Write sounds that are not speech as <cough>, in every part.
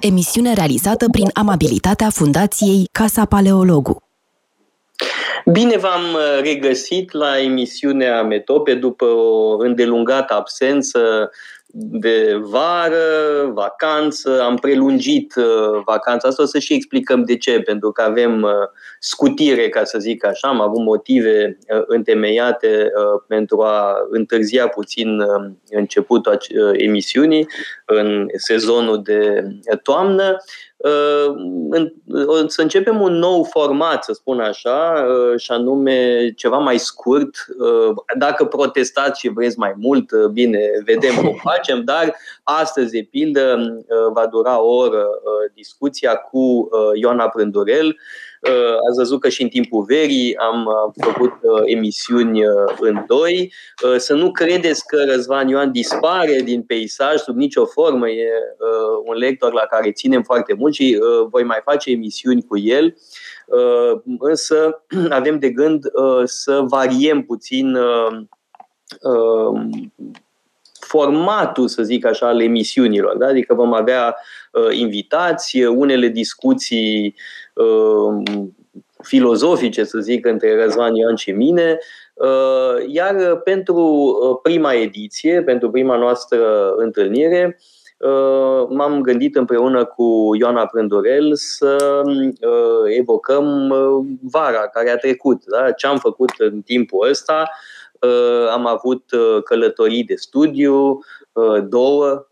Emisiune realizată prin amabilitatea Fundației Casa Paleologu. Bine v-am uh, regăsit la emisiunea Metope după o îndelungată absență de vară, vacanță, am prelungit uh, vacanța asta, o să și explicăm de ce, pentru că avem uh, scutire, ca să zic așa, am avut motive uh, întemeiate pentru a întârzia puțin începutul emisiunii în sezonul de toamnă. Să începem un nou format, să spun așa, și anume ceva mai scurt. Dacă protestați și vreți mai mult, bine, vedem cum <laughs> facem, dar astăzi, de pildă, va dura o oră discuția cu Ioana Prândurel, Uh, ați văzut că și în timpul verii am uh, făcut uh, emisiuni în doi. Să nu credeți că Răzvan Ioan dispare din peisaj sub nicio formă. E un lector la care ținem foarte mult și voi mai face emisiuni cu el. Însă <clears throat> avem de gând să variem puțin formatul, să zic așa, al emisiunilor. Da? Adică vom avea uh, invitați, unele discuții uh, filozofice, să zic, între Răzvan Ioan și mine, uh, iar pentru uh, prima ediție, pentru prima noastră întâlnire, uh, m-am gândit împreună cu Ioana Prândurel să evocăm vara care a trecut, da? ce am făcut în timpul ăsta, Uh, am avut uh, călătorii de studiu, uh, două,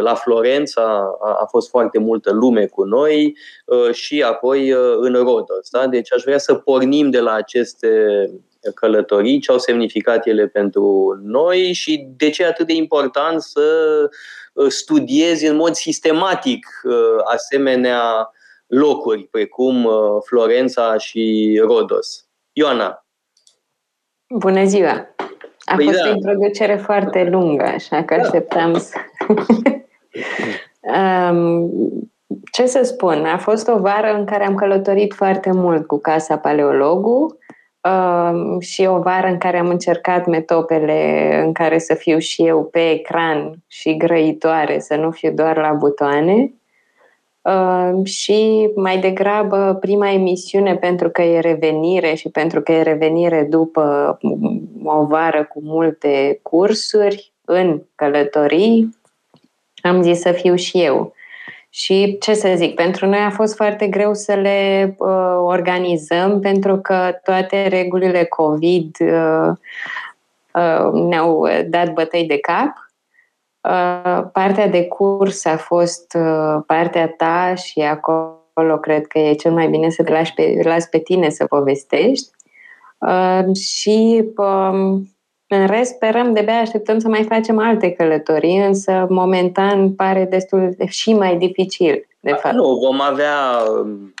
la Florența a fost foarte multă lume cu noi și apoi în Rodos. Da? Deci aș vrea să pornim de la aceste călătorii, ce au semnificat ele pentru noi și de ce e atât de important să studiezi în mod sistematic asemenea locuri, precum Florența și Rodos. Ioana, Bună ziua! A păi fost da. o introducere foarte lungă, așa că da. așteptam să... <laughs> um, ce să spun? A fost o vară în care am călătorit foarte mult cu Casa Paleologu um, și o vară în care am încercat metopele în care să fiu și eu pe ecran și grăitoare, să nu fiu doar la butoane. Uh, și mai degrabă prima emisiune pentru că e revenire și pentru că e revenire după o vară cu multe cursuri în călătorii, am zis să fiu și eu. Și ce să zic, pentru noi a fost foarte greu să le uh, organizăm pentru că toate regulile COVID uh, uh, ne-au dat bătăi de cap Uh, partea de curs a fost uh, partea ta și acolo cred că e cel mai bine să te lași pe, lași pe tine să povestești. Uh, și um, în rest sperăm, de-abia așteptăm să mai facem alte călătorii, însă momentan pare destul de și mai dificil, de fapt. Nu, vom avea um,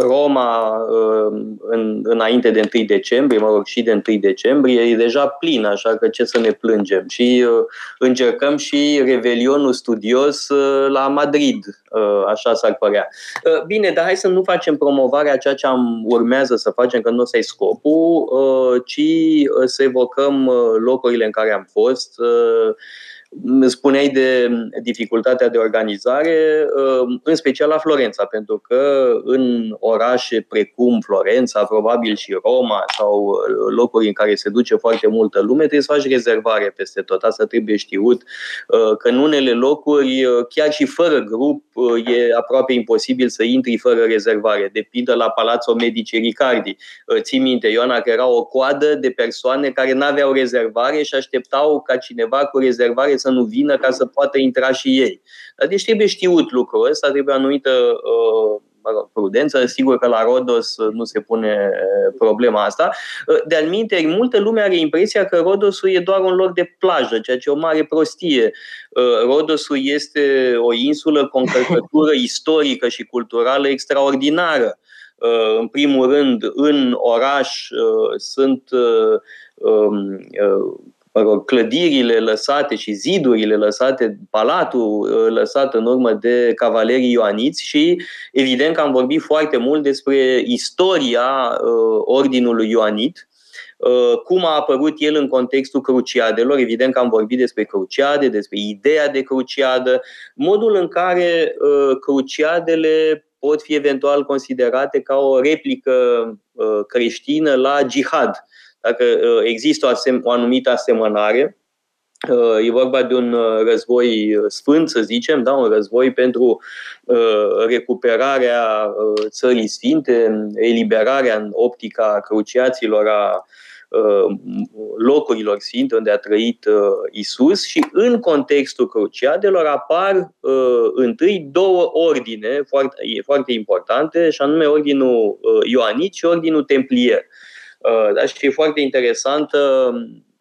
Roma um, în, înainte de 1 decembrie, mă rog, și de 1 decembrie, e deja plin, așa că ce să ne plângem. Și uh, încercăm și revelionul studios uh, la Madrid, uh, așa s-ar părea. Uh, bine, dar hai să nu facem promovarea ceea ce am urmează să facem, că nu o să-i scopul, uh, ci uh, să evocăm uh, locurile în care am fost, uh, Spuneai de dificultatea de organizare, uh, în special la Florența, pentru că în orașe precum Florența, probabil și Roma sau uh, locuri în care se duce foarte multă lume, trebuie să faci rezervare peste tot. Asta trebuie știut, uh, că în unele locuri, chiar și fără grup, e aproape imposibil să intri fără rezervare. De pildă la Palazzo Medici Ricardi. Ții minte, Ioana, că era o coadă de persoane care nu aveau rezervare și așteptau ca cineva cu rezervare să nu vină ca să poată intra și ei. Deci trebuie știut lucrul ăsta, trebuie anumită uh, prudență. Sigur că la Rodos nu se pune uh, problema asta. Uh, de alminte, multă lume are impresia că Rodosul e doar un loc de plajă, ceea ce e o mare prostie. Rodosul este o insulă cu o încărcătură <laughs> istorică și culturală extraordinară. În primul rând, în oraș sunt um, mă rog, clădirile lăsate și zidurile lăsate, palatul uh, lăsat în urmă de cavalerii ioaniți și evident că am vorbit foarte mult despre istoria uh, ordinului ioanit cum a apărut el în contextul cruciadelor, evident că am vorbit despre cruciade, despre ideea de cruciadă, modul în care cruciadele pot fi eventual considerate ca o replică creștină la jihad. Dacă există o, asem- o anumită asemănare, E vorba de un război sfânt, să zicem, da? un război pentru recuperarea țării sfinte, eliberarea în optica cruciaților a locurilor sfinte unde a trăit Isus și în contextul cruciadelor apar întâi două ordine foarte, foarte importante, și anume ordinul Ioanit și ordinul Templier. Da? Și e foarte interesantă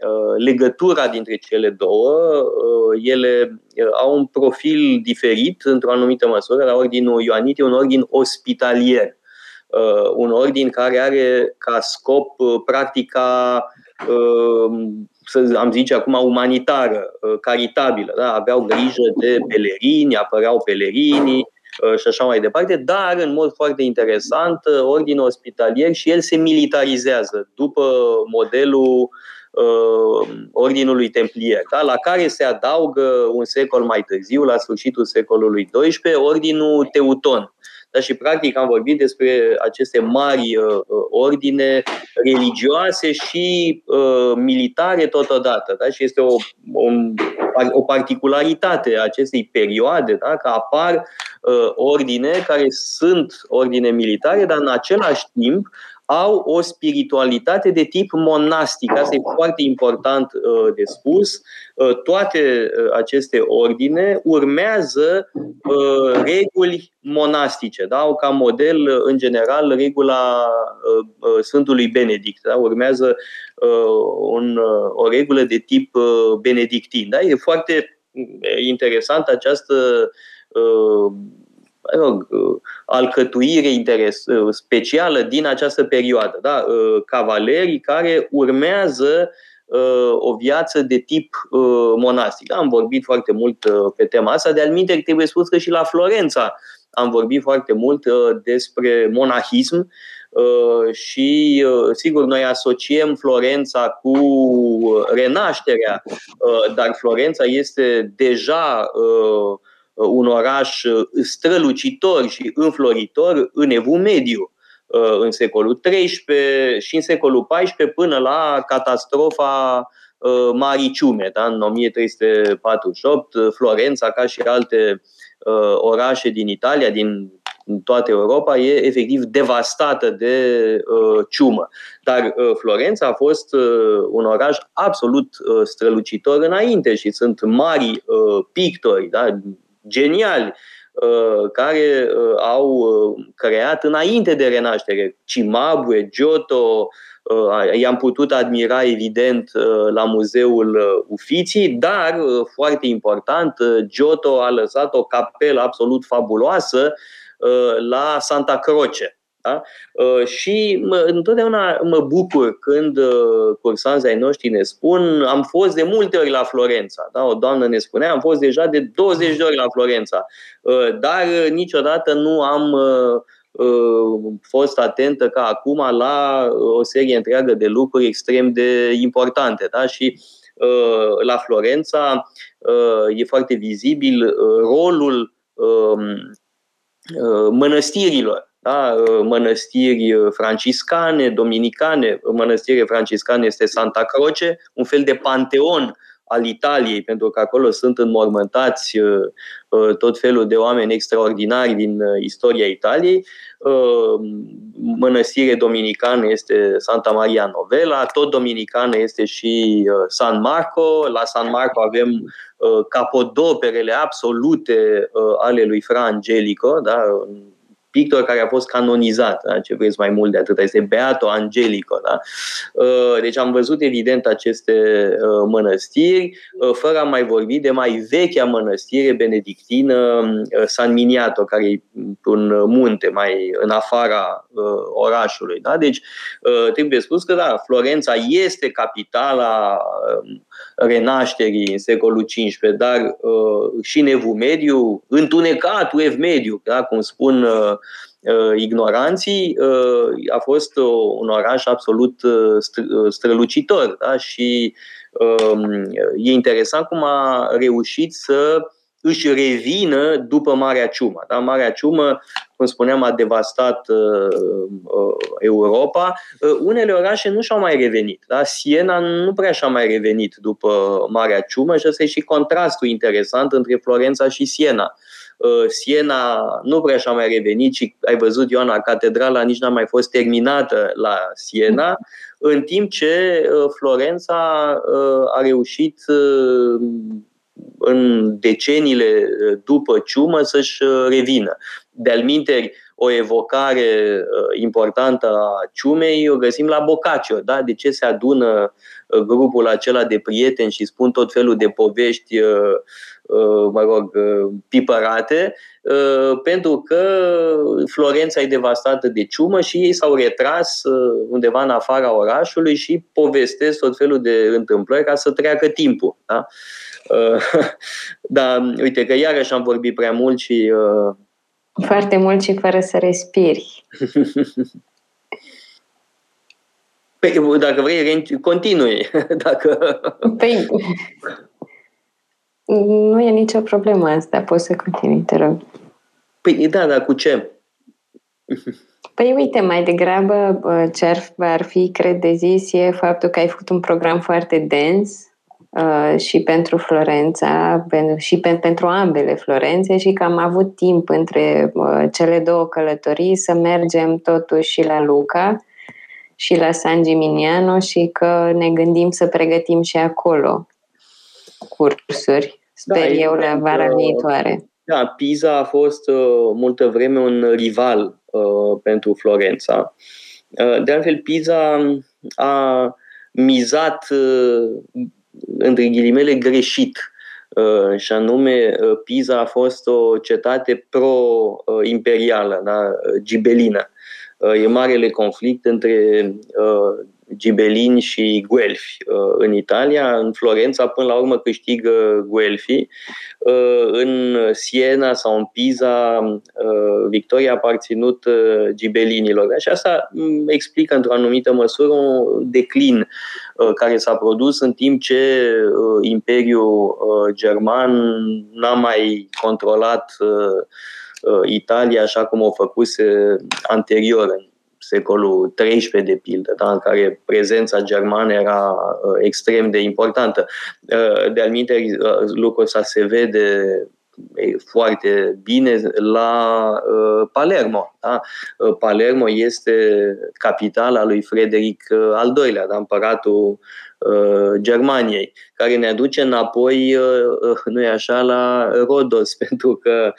Uh, legătura dintre cele două. Uh, ele uh, au un profil diferit, într-o anumită măsură. La ordinul Ioanit e un ordin ospitalier, un ordin care are ca scop practica să am zice acum, umanitară, caritabilă. Da? Aveau grijă de pelerini, apăreau pelerinii și așa mai departe, dar, în mod foarte interesant, ordinul ospitalier și el se militarizează după modelul uh, Ordinului Templier, da? la care se adaugă un secol mai târziu, la sfârșitul secolului XII, Ordinul Teuton. Da, și practic am vorbit despre aceste mari uh, ordine religioase și uh, militare totodată. Da? Și este o, un, o particularitate a acestei perioade, da? că apar uh, ordine care sunt ordine militare, dar în același timp au o spiritualitate de tip monastic. Asta e foarte important uh, de spus. Uh, toate uh, aceste ordine urmează reguli monastice. Da? Au ca model, în general, regula Sfântului Benedict. Da? Urmează un, o regulă de tip benedictin. Da? E foarte interesant această mă rog, alcătuire interes, specială din această perioadă. Da? Cavalerii care urmează o viață de tip monastic. Am vorbit foarte mult pe tema asta, de al trebuie spus că și la Florența am vorbit foarte mult despre monahism și, sigur, noi asociem Florența cu renașterea, dar Florența este deja Uh, un oraș uh, strălucitor și înfloritor în evul mediu uh, în secolul XIII și în secolul XIV până la catastrofa Marii Ciume, da? în 1348, Florența, ca și alte orașe din Italia, din toată Europa, e efectiv devastată de uh, ciumă. Dar uh, Florența a fost uh, un oraș absolut uh, strălucitor înainte și sunt mari uh, pictori, da? Geniali uh, care uh, au uh, creat înainte de renaștere. Cimabue, Giotto, i-am putut admira evident la Muzeul Ufiții, dar, foarte important, Giotto a lăsat o capelă absolut fabuloasă la Santa Croce da? Uh, și mă, întotdeauna mă bucur când uh, cursanții ai noștri ne spun am fost de multe ori la Florența. Da? O doamnă ne spunea am fost deja de 20 de ori la Florența, uh, dar niciodată nu am fost atentă ca acum la o serie întreagă de lucruri extrem de importante. Da? Și la Florența e foarte vizibil rolul um, mănăstirilor da? mănăstiri franciscane, dominicane. Mănăstirea franciscane este Santa Croce, un fel de panteon al Italiei, pentru că acolo sunt înmormântați uh, uh, tot felul de oameni extraordinari din uh, istoria Italiei. Mănăstire dominicană este Santa Maria Novella, tot dominicană este și San Marco. La San Marco avem capodoperele absolute ale lui Fra Angelico, da? Pictor care a fost canonizat, da? ce vreți mai mult de atât, este Beato Angelico. Da? Uh, deci am văzut evident aceste uh, mănăstiri, uh, fără a mai vorbi de mai vechea mănăstire benedictină San Miniato, care e un munte mai în afara orașului. Da? Deci trebuie spus că da, Florența este capitala renașterii în secolul XV, dar și în Evul Mediu, întunecatul Ev Mediu, da? cum spun uh, ignoranții, a fost un oraș absolut strălucitor da? și um, e interesant cum a reușit să își revină după Marea Ciumă. Da? Marea Ciumă, cum spuneam, a devastat uh, uh, Europa. Uh, unele orașe nu și-au mai revenit. Da? Siena nu prea și-a mai revenit după Marea Ciumă și ăsta e și contrastul interesant între Florența și Siena. Uh, Siena nu prea și-a mai revenit și ai văzut, Ioana, catedrala nici n-a mai fost terminată la Siena, în timp ce uh, Florența uh, a reușit în deceniile uh, după ciumă să-și uh, revină. De-al minteri, o evocare uh, importantă a ciumei o găsim la Boccaccio. Da? De ce se adună grupul acela de prieteni și spun tot felul de povești mă rog, pipărate, pentru că Florența e devastată de ciumă și ei s-au retras undeva în afara orașului și povestesc tot felul de întâmplări ca să treacă timpul. Da? <laughs> da, uite că iarăși am vorbit prea mult și... Uh... Foarte mult și fără să respiri. <laughs> Păi, dacă vrei, continui. <laughs> Dacă... Păi, nu e nicio problemă asta, poți să continui, te rog. Păi, da, dar cu ce? Păi uite, mai degrabă ce ar, ar fi, cred, de zis, e faptul că ai făcut un program foarte dens Uh, și pentru Florența și pentru ambele Florențe și că am avut timp între uh, cele două călătorii să mergem totuși și la Luca și la San Gimignano și că ne gândim să pregătim și acolo cursuri, sper da, eu, la vara că, viitoare. Da, Pisa a fost uh, multă vreme un rival uh, pentru Florența. Uh, de altfel, Pisa a mizat uh, între ghilimele, greșit. Uh, și anume, uh, Pisa a fost o cetate pro-imperială, da? gibelină. Uh, e marele conflict între gibelini și guelfi în Italia. În Florența, până la urmă, câștigă guelfi. În Siena sau în Pisa, victoria a aparținut gibelinilor. Și asta mm, explică, într-o anumită măsură, un declin care s-a produs în timp ce Imperiul German n-a mai controlat Italia așa cum o făcuse anterior în secolul XIII, de pildă, da, în care prezența germană era uh, extrem de importantă. Uh, de-al uh, lucrul ăsta se vede foarte bine la uh, Palermo. Da? Uh, Palermo este capitala lui Frederic uh, al II-lea, da? împăratul Uh, Germaniei, care ne aduce înapoi, uh, uh, nu așa, la Rodos, <laughs> pentru că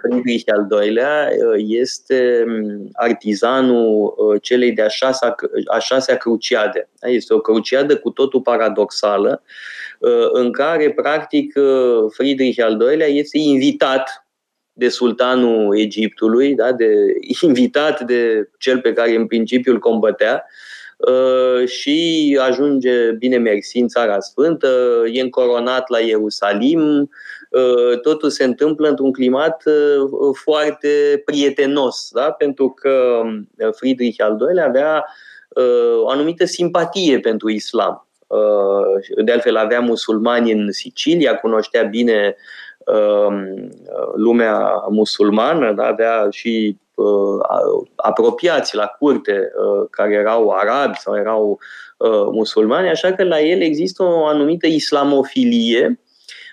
Friedrich al II-lea este um, artizanul celei de-a șasea, a șasea cruciade. Da, este o cruciadă cu totul paradoxală, în care, practic, Friedrich al II-lea este invitat de sultanul Egiptului, da, de, <laughs> invitat de cel pe care în principiu îl combătea, Uh, și ajunge, bine mersi, în Țara Sfântă, e încoronat la Ierusalim, uh, totul se întâmplă într-un climat uh, foarte prietenos, da? pentru că Friedrich al II-lea avea o anumită simpatie pentru islam. De altfel avea musulmani în Sicilia, cunoștea bine lumea musulmană, da? avea și uh, apropiați la curte uh, care erau arabi sau erau uh, musulmani, așa că la el există o anumită islamofilie,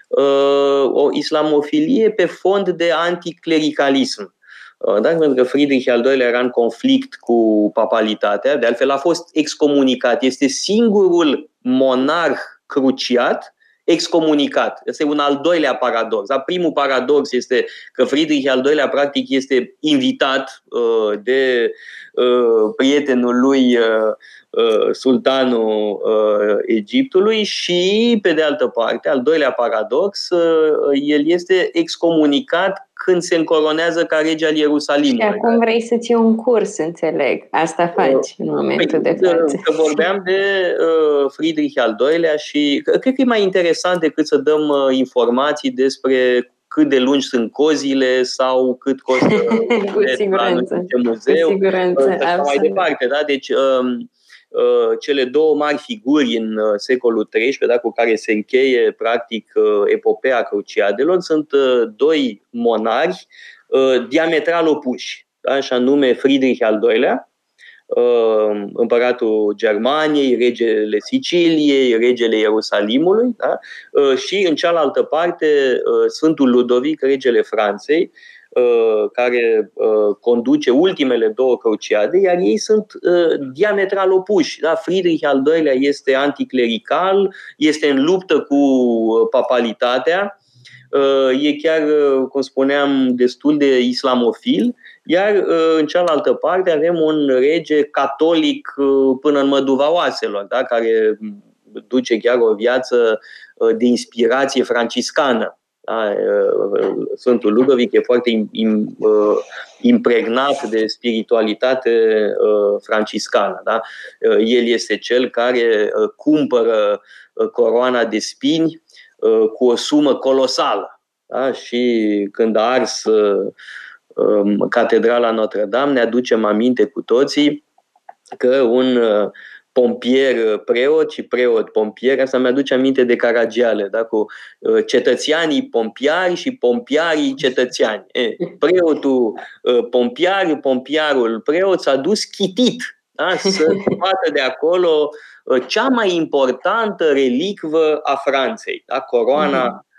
uh, o islamofilie pe fond de anticlericalism. Uh, da? Pentru că Friedrich al II-lea era în conflict cu papalitatea, de altfel a fost excomunicat. Este singurul monarh cruciat excomunicat. Este un al doilea paradox. Da? Primul paradox este că Friedrich al doilea practic este invitat uh, de uh, prietenul lui uh, uh sultanul uh, Egiptului și, pe de altă parte, al doilea paradox, uh, el este excomunicat când se încoronează ca rege al Ierusalimului. Și acum vrei să-ți iei un curs, înțeleg. Asta faci în momentul păi, de față. Că vorbeam de uh, Friedrich al II-lea și cred că e mai interesant decât să dăm uh, informații despre cât de lungi sunt cozile sau cât costă <laughs> Cu siguranță. ce muzeu. Cu siguranță, uh, sau mai departe, da? Deci um, uh, cele două mari figuri în uh, secolul XIII, da, cu care se încheie practic epopea Cruciadelor, sunt doi monari diametral opuși, da? și anume Friedrich al II-lea, Uh, împăratul Germaniei, regele Siciliei, regele Ierusalimului da? Uh, și în cealaltă parte uh, Sfântul Ludovic, regele Franței, care conduce ultimele două cruciade, iar ei sunt diametral opuși. Da? Friedrich al II-lea este anticlerical, este în luptă cu papalitatea, e chiar, cum spuneam, destul de islamofil iar uh, în cealaltă parte avem un rege catolic uh, până în măduva oaselor, da? care duce chiar o viață uh, de inspirație franciscană. Da? Sfântul Ludovic e foarte impregnat de spiritualitate franciscană. Da? El este cel care cumpără coroana de spini cu o sumă colosală. Da? Și când a ars Um, Catedrala Notre-Dame, ne aducem aminte cu toții că un uh, pompier uh, preot și preot pompier, asta mi-aduce aminte de Caragiale, da? cu uh, cetățeanii pompiari și pompiarii cetățeani. E, preotul pompiar, pompiarul preot s-a dus chitit da? să scoată de acolo cea mai importantă relicvă a Franței, da? coroana mm Uh,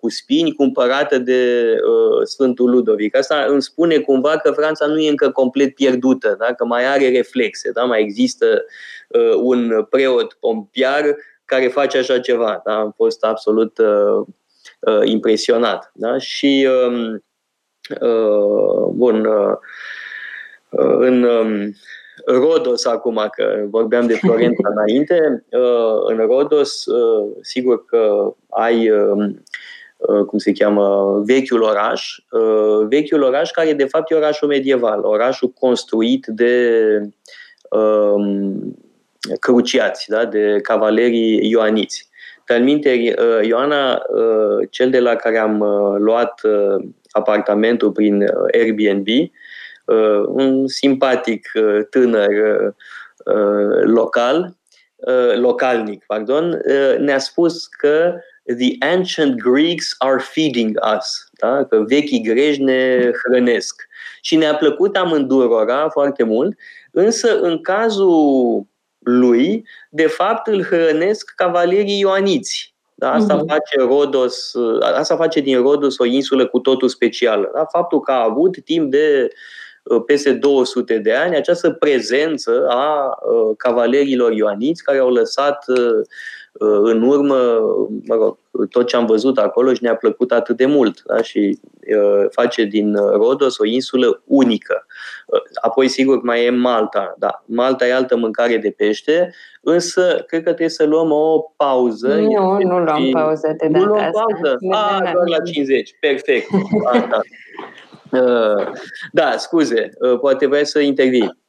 cu spini cumpărată de uh, Sfântul Ludovic. Asta îmi spune cumva că Franța nu e încă complet pierdută, da? că mai are reflexe, da? mai există uh, un preot pompiar care face așa ceva. Da? Am fost absolut uh, uh, impresionat. Da? Și, uh, uh, bun, uh, în uh, Rodos acum, că vorbeam de Florența <laughs> înainte, uh, în Rodos, uh, sigur că ai, um, uh, cum se cheamă, vechiul oraș, vechiul oraș care de fapt e orașul medieval, orașul construit de um, cruciați, da? de cavalerii ioaniți. Pe minte, Ioana, cel de la care am luat apartamentul prin Airbnb, Uh, un simpatic uh, tânăr uh, local, localnic, pardon, ne-a spus că the ancient Greeks are feeding us, da? că vechii greci ne hrănesc. Și ne-a plăcut amândurora foarte mult, însă în cazul lui, de fapt îl hrănesc cavalerii ioaniți. Da? Asta, uh-huh. face Rodos, asta face din Rodos o insulă cu totul specială. Da? Faptul că a avut timp de Uh, peste 200 de ani această prezență a uh, cavalerilor ioaniți care au lăsat uh, în urmă mă rog, tot ce am văzut acolo și ne-a plăcut atât de mult da? și face din Rodos o insulă unică. Apoi, sigur, mai e Malta. Da, Malta e altă mâncare de pește, însă cred că trebuie să luăm o pauză. Nu, nu luăm pauză de data Nu luăm pauză? A, doar la 50. Perfect. Asta. <laughs> Uh, da, scuze, uh, poate vrei să intervii.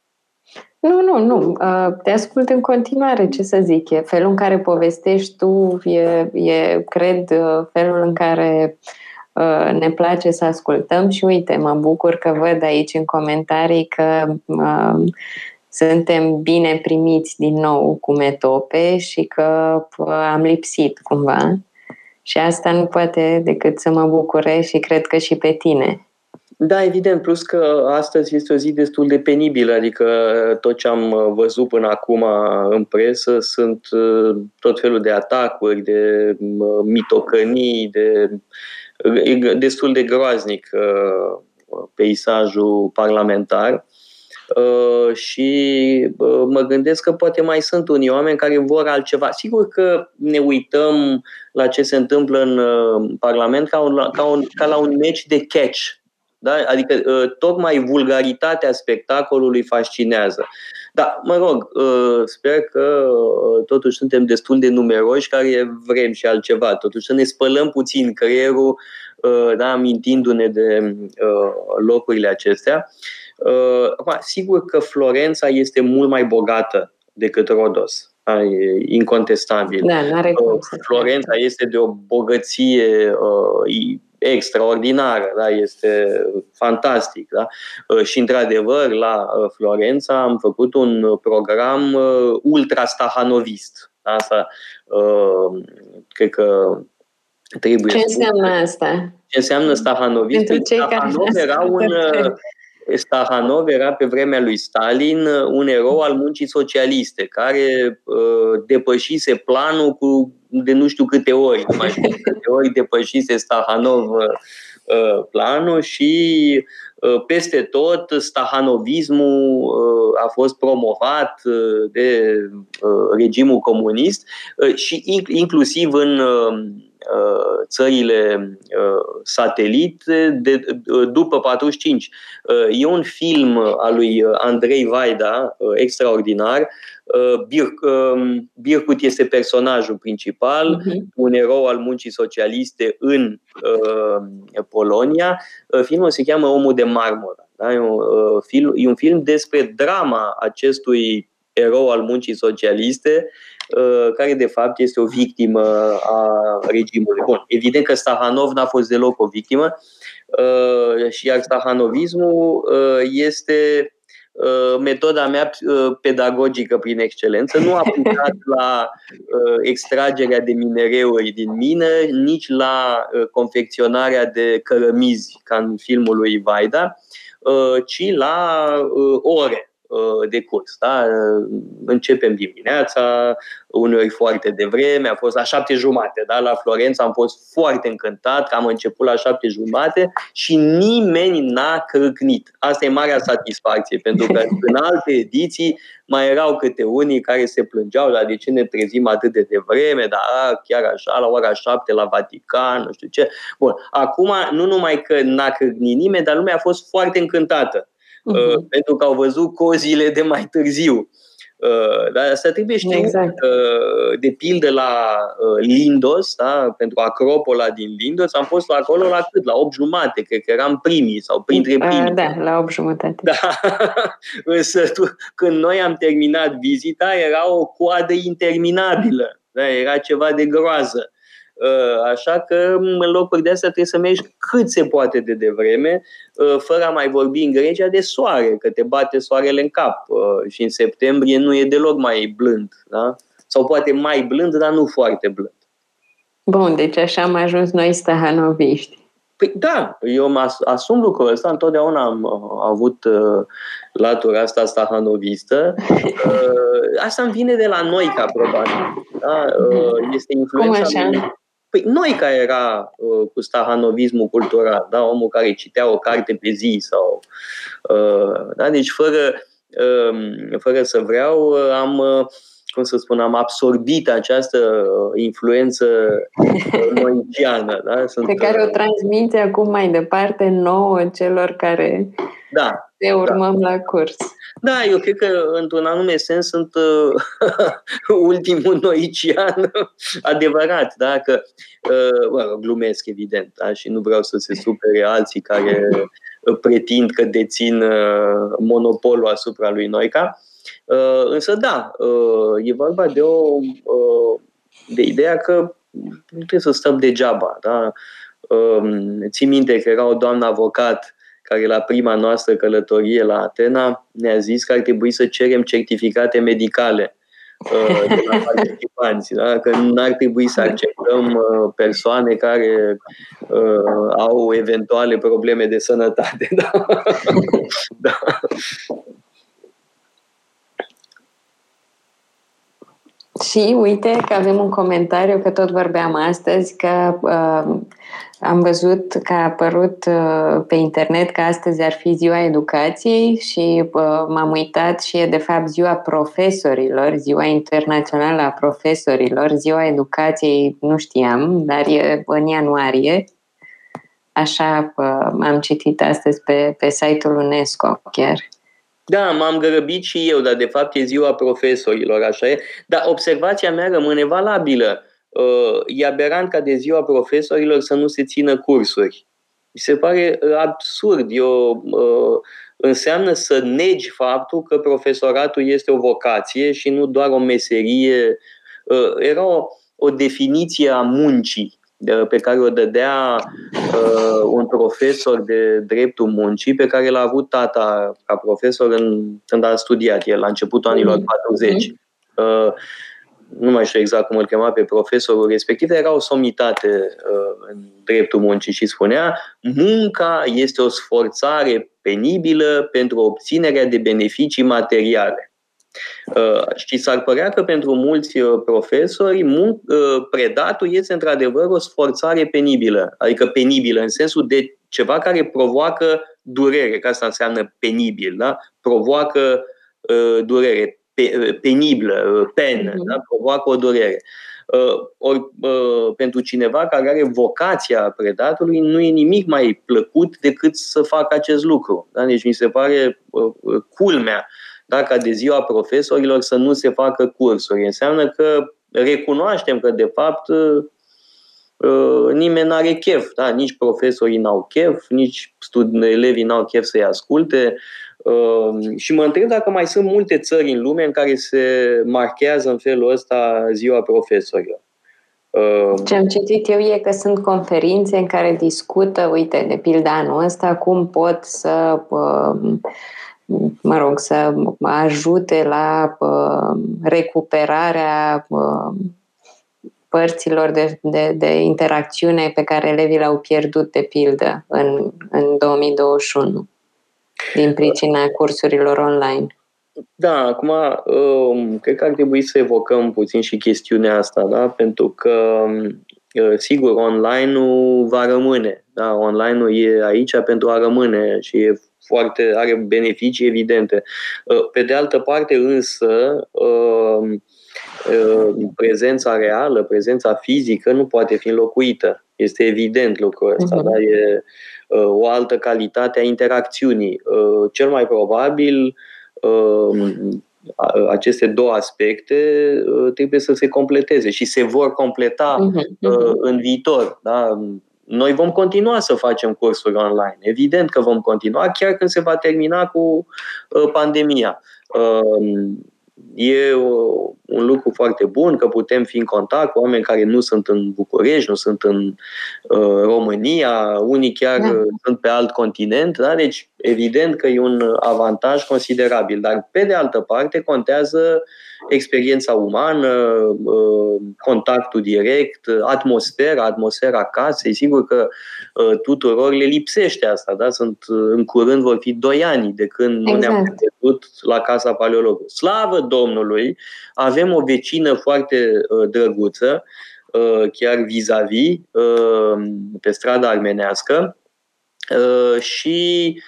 Nu, nu, nu. Uh, te ascult în continuare, ce să zic. E felul în care povestești tu, e, e cred, felul în care ne place să ascultăm și uite, mă bucur că văd aici în comentarii că uh, suntem bine primiți din nou cu metope și că am lipsit cumva. Și asta nu poate decât să mă bucure și cred că și pe tine. Da, evident, plus că astăzi este o zi destul de penibilă, adică tot ce am văzut până acum în presă sunt uh, tot felul de atacuri, de uh, mitocănii, de e destul de groaznic uh, peisajul parlamentar. și mă gândesc că poate mai sunt unii oameni care vor altceva. Sigur că ne uităm la ce se întâmplă în Parlament ca, un, ca, un, ca la un meci de catch da? Adică ă, tocmai vulgaritatea spectacolului fascinează. Da, mă rog, ă, sper că ă, totuși suntem destul de numeroși care vrem și altceva. Totuși să ne spălăm puțin creierul, da, amintindu-ne de locurile acestea. Acum, sigur că Florența este mult mai bogată decât Rodos. Da, e incontestabil. Da, n-are cum Florența este de o bogăție extraordinară, da? este fantastic. Da? Și, într-adevăr, la Florența am făcut un program ultra-stahanovist. Asta, cred că trebuie Ce înseamnă asta? Ce înseamnă stahanovism? Pentru cei Stahanov care era un, Stahanov era pe vremea lui Stalin un erou al muncii socialiste, care uh, depășise planul cu de nu știu câte ori, nu mai știu câte ori depășise Stahanov uh, planul și uh, peste tot stahanovismul uh, a fost promovat uh, de uh, regimul comunist și inclusiv în Uh, țările uh, satelite de, după 45. Uh, e un film al lui Andrei Vaida, extraordinar. Um, Birkut este personajul principal, uh-huh. un erou al muncii socialiste în Polonia. Filmul se cheamă Omul de marmură. Da? E, un, film, e un film despre drama acestui erou al muncii socialiste Uh, care de fapt este o victimă a regimului. Bun, evident că Stahanov n-a fost deloc o victimă uh, și iar stahanovismul uh, este metoda mea pedagogică prin excelență, nu aplicat <laughs> la extragerea de minereuri din mină, nici la confecționarea de cărămizi, ca în filmul lui Vaida, ci la ore Uh, de curs. Da? Începem dimineața, uneori foarte devreme, a fost la șapte jumate. Da? La Florența am fost foarte încântat că am început la șapte jumate și nimeni n-a crâcnit. Asta e marea satisfacție, pentru că <laughs> în alte ediții mai erau câte unii care se plângeau, dar de ce ne trezim atât de devreme, dar chiar așa, la ora șapte la Vatican, nu știu ce. Bun, acum nu numai că n-a crâcnit nimeni, dar lumea a fost foarte încântată uh-huh. pentru că au văzut cozile de mai târziu. Uh, dar asta trebuie știut. Exact. Uh, de pildă la uh, Lindos, da? pentru Acropola din Lindos, am fost acolo la cât? La 8 jumate, cred că eram primii sau printre primii. Da, la 8 jumătate. Da. <laughs> Însă tu, când noi am terminat vizita, era o coadă interminabilă. Da? Era ceva de groază. Uh, așa că în locuri de astea trebuie să mergi cât se poate de devreme, uh, fără a mai vorbi în Grecia de soare, că te bate soarele în cap uh, și în septembrie nu e deloc mai blând. Da? Sau poate mai blând, dar nu foarte blând. Bun, deci așa am ajuns noi stahanoviști. Păi da, eu mă asum lucrul ăsta, întotdeauna am avut uh, latura asta stahanovistă. Uh, <laughs> asta îmi vine de la noi, ca probabil. Da? Uh, este influența Cum așa? Păi noi care era uh, cu stahanovismul cultural, da? omul care citea o carte pe zi sau... Uh, da? Deci fără, uh, fără să vreau, uh, am... Uh, cum să spun, am absorbit această uh, influență uh, <laughs> noiciană. Da? Sunt, Pe care o uh, transmite acum mai departe nouă celor care da, te urmăm da. la curs. Da, eu cred că, într-un anume sens, sunt uh, <laughs> ultimul noician <laughs> adevărat. Da? Că, uh, mă, glumesc, evident, da? și nu vreau să se supere alții care pretind că dețin uh, monopolul asupra lui Noica. Uh, însă, da, uh, e vorba de o uh, de ideea că nu trebuie să stăm degeaba. Da? Uh, țin minte că era o doamnă avocat care la prima noastră călătorie la Atena ne-a zis că ar trebui să cerem certificate medicale <laughs> uh, de la participanți, da? că nu ar trebui să acceptăm uh, persoane care uh, au eventuale probleme de sănătate. <laughs> Da? da. Și uite că avem un comentariu, că tot vorbeam astăzi, că uh, am văzut că a apărut uh, pe internet că astăzi ar fi ziua educației și uh, m-am uitat și e de fapt ziua profesorilor, ziua internațională a profesorilor, ziua educației nu știam, dar e în ianuarie. Așa uh, am citit astăzi pe, pe site-ul UNESCO chiar. Da, m-am grăbit și eu, dar de fapt e ziua profesorilor, așa e. Dar observația mea rămâne valabilă. Uh, e aberant ca de ziua profesorilor să nu se țină cursuri. Mi se pare uh, absurd. Eu, uh, înseamnă să negi faptul că profesoratul este o vocație și nu doar o meserie. Era o, o definiție a muncii pe care o dădea uh, un profesor de dreptul muncii pe care l-a avut tata ca profesor în, când a studiat el, la începutul anilor 40. Mm-hmm. Uh, nu mai știu exact cum îl chema pe profesorul respectiv, era o somitate uh, în dreptul muncii și spunea munca este o sforțare penibilă pentru obținerea de beneficii materiale. Uh, și s-ar părea că pentru mulți uh, profesori mun- uh, predatul este într-adevăr o sforțare penibilă, adică penibilă în sensul de ceva care provoacă durere, că asta înseamnă penibil, da? provoacă uh, durere, pe, penibilă, pen, uh-huh. da? provoacă o durere. Uh, ori uh, pentru cineva care are vocația predatului, nu e nimic mai plăcut decât să facă acest lucru. Da? Deci mi se pare uh, culmea da? ca de ziua profesorilor să nu se facă cursuri. Înseamnă că recunoaștem că, de fapt, nimeni nu are chef, da? nici profesorii n-au chef, nici elevii n-au chef să-i asculte, Ehm, și mă întreb dacă mai sunt multe țări în lume în care se marchează în felul ăsta ziua profesorilor. Ehm, Ce am citit eu e că sunt conferințe în care discută, uite, de pildă anul ăsta, cum pot să, ehm, mă rog, să ajute la recuperarea părților de, de, de interacțiune pe care elevii le-au pierdut, de pildă, în, în 2021 din pricina cursurilor online. Da, acum um, cred că ar trebui să evocăm puțin și chestiunea asta, da? pentru că um, uh, sigur, online-ul va rămâne. Da? Online-ul e aici pentru a rămâne și e foarte, are beneficii evidente. Uh, pe de altă parte, însă, um, uh, prezența reală, prezența fizică nu poate fi înlocuită. Este evident lucrul ăsta. Uh-huh. Da? E, o altă calitate a interacțiunii. Uh, cel mai probabil um, aceste două aspecte uh, trebuie să se completeze și se vor completa uh-huh, uh-huh. în viitor. Da? Noi vom continua să facem cursuri online. Evident că vom continua, chiar când se va termina cu pandemia. Um, e un lucru foarte bun că putem fi în contact cu oameni care nu sunt în București, nu sunt în uh, România, unii chiar da. sunt pe alt continent, da? deci evident că e un avantaj considerabil, dar pe de altă parte contează experiența umană, uh, contactul direct, atmosfera, atmosfera casei, sigur că uh, tuturor le lipsește asta, da? Sunt, în curând vor fi doi ani de când exact. nu ne-am exact. văzut la Casa Paleologului. Slavă Domnului, avem o vecină foarte uh, drăguță, chiar vis-a-vis, pe strada armenească, și uh,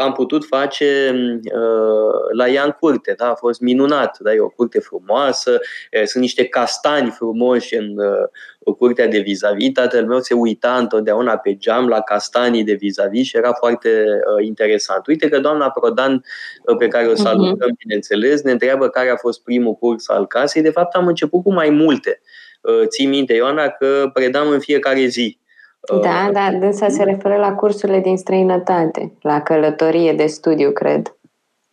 am putut face uh, la ea în curte. Da? A fost minunat. Da? E o curte frumoasă, sunt niște castani frumoși în uh, curtea de vis-a-vis. Tatăl meu se uita întotdeauna pe geam la castanii de vis-a-vis și era foarte uh, interesant. Uite că doamna Prodan, uh, pe care o salutăm, uh-huh. bineînțeles, ne întreabă care a fost primul curs al casei. De fapt, am început cu mai multe. Uh, ții minte, Ioana, că predam în fiecare zi da, uh, da, dânsa se referă la cursurile din străinătate, la călătorie de studiu, cred.